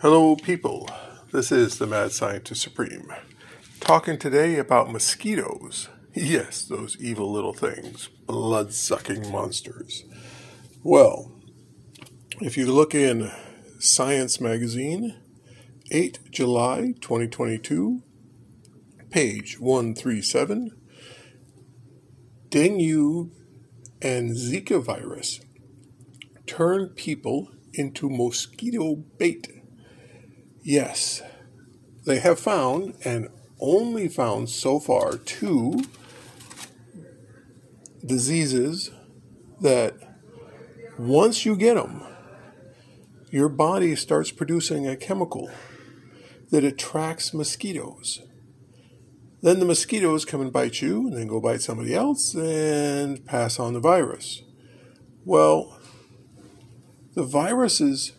Hello, people. This is the Mad Scientist Supreme. Talking today about mosquitoes. Yes, those evil little things, blood sucking monsters. Well, if you look in Science Magazine, 8 July 2022, page 137, dengue and Zika virus turn people into mosquito bait. Yes, they have found and only found so far two diseases that once you get them, your body starts producing a chemical that attracts mosquitoes. Then the mosquitoes come and bite you, and then go bite somebody else and pass on the virus. Well, the viruses,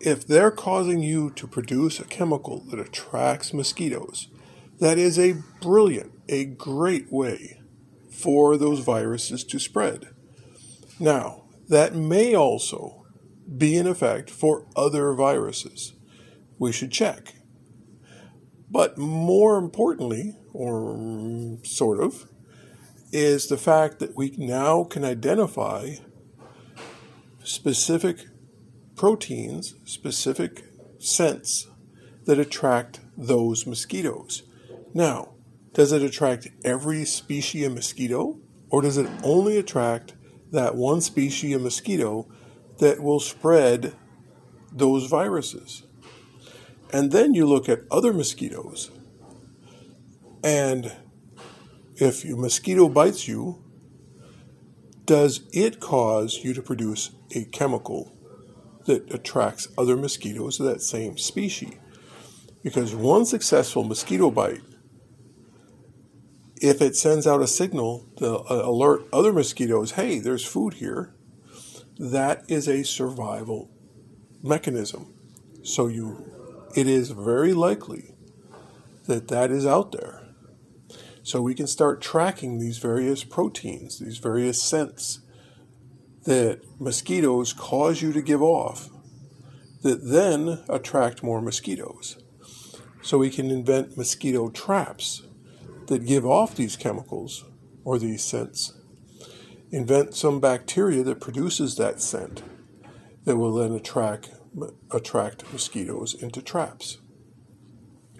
if they're causing you to produce a chemical that attracts mosquitoes, that is a brilliant, a great way for those viruses to spread. Now, that may also be in effect for other viruses. We should check. But more importantly, or sort of, is the fact that we now can identify specific proteins, specific scents that attract those mosquitoes. Now, does it attract every species of mosquito, or does it only attract that one species of mosquito that will spread those viruses? And then you look at other mosquitoes. And if a mosquito bites you, does it cause you to produce a chemical that attracts other mosquitoes of that same species? Because one successful mosquito bite, if it sends out a signal to alert other mosquitoes, hey, there's food here, that is a survival mechanism. So you it is very likely that that is out there. So we can start tracking these various proteins, these various scents that mosquitoes cause you to give off that then attract more mosquitoes. So we can invent mosquito traps that give off these chemicals or these scents. Invent some bacteria that produces that scent that will then attract attract mosquitoes into traps.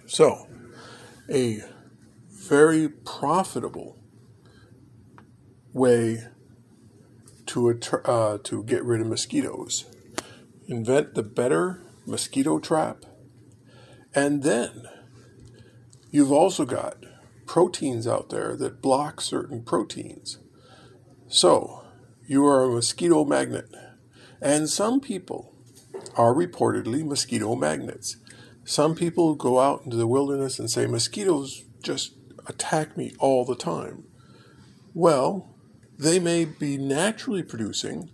So, a very profitable way to uh, to get rid of mosquitoes. Invent the better mosquito trap, and then you've also got proteins out there that block certain proteins. So, you are a mosquito magnet, and some people are reportedly mosquito magnets. Some people go out into the wilderness and say mosquitoes just attack me all the time. Well, they may be naturally producing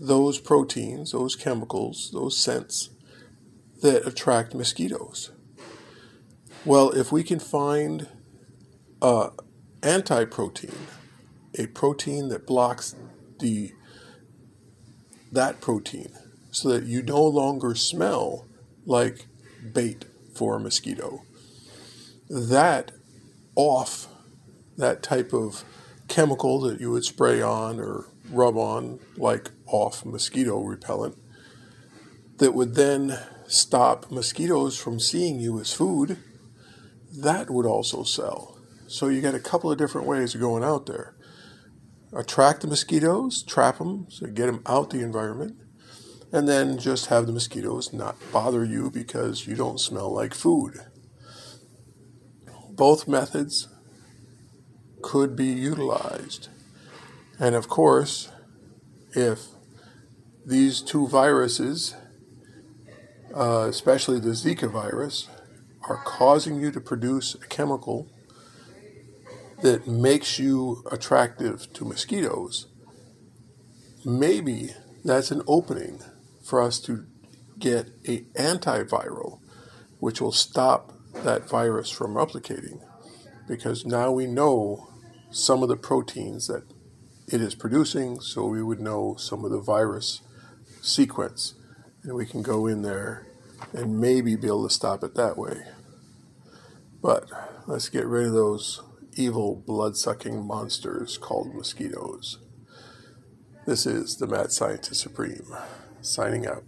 those proteins, those chemicals, those scents that attract mosquitoes. Well, if we can find uh, a anti protein, a protein that blocks the that protein, so that you no longer smell like bait for a mosquito. That off, that type of chemical that you would spray on or rub on, like off mosquito repellent, that would then stop mosquitoes from seeing you as food, that would also sell. So you got a couple of different ways of going out there. Attract the mosquitoes, trap them, so get them out the environment, and then just have the mosquitoes not bother you because you don't smell like food. Both methods could be utilized. And of course, if these two viruses, uh, especially the Zika virus, are causing you to produce a chemical that makes you attractive to mosquitoes, maybe that's an opening for us to get a antiviral, which will stop that virus from replicating, because now we know some of the proteins that it is producing, so we would know some of the virus sequence, and we can go in there and maybe be able to stop it that way. But let's get rid of those evil blood sucking monsters called mosquitoes. This is the Mad Scientist Supreme, signing out.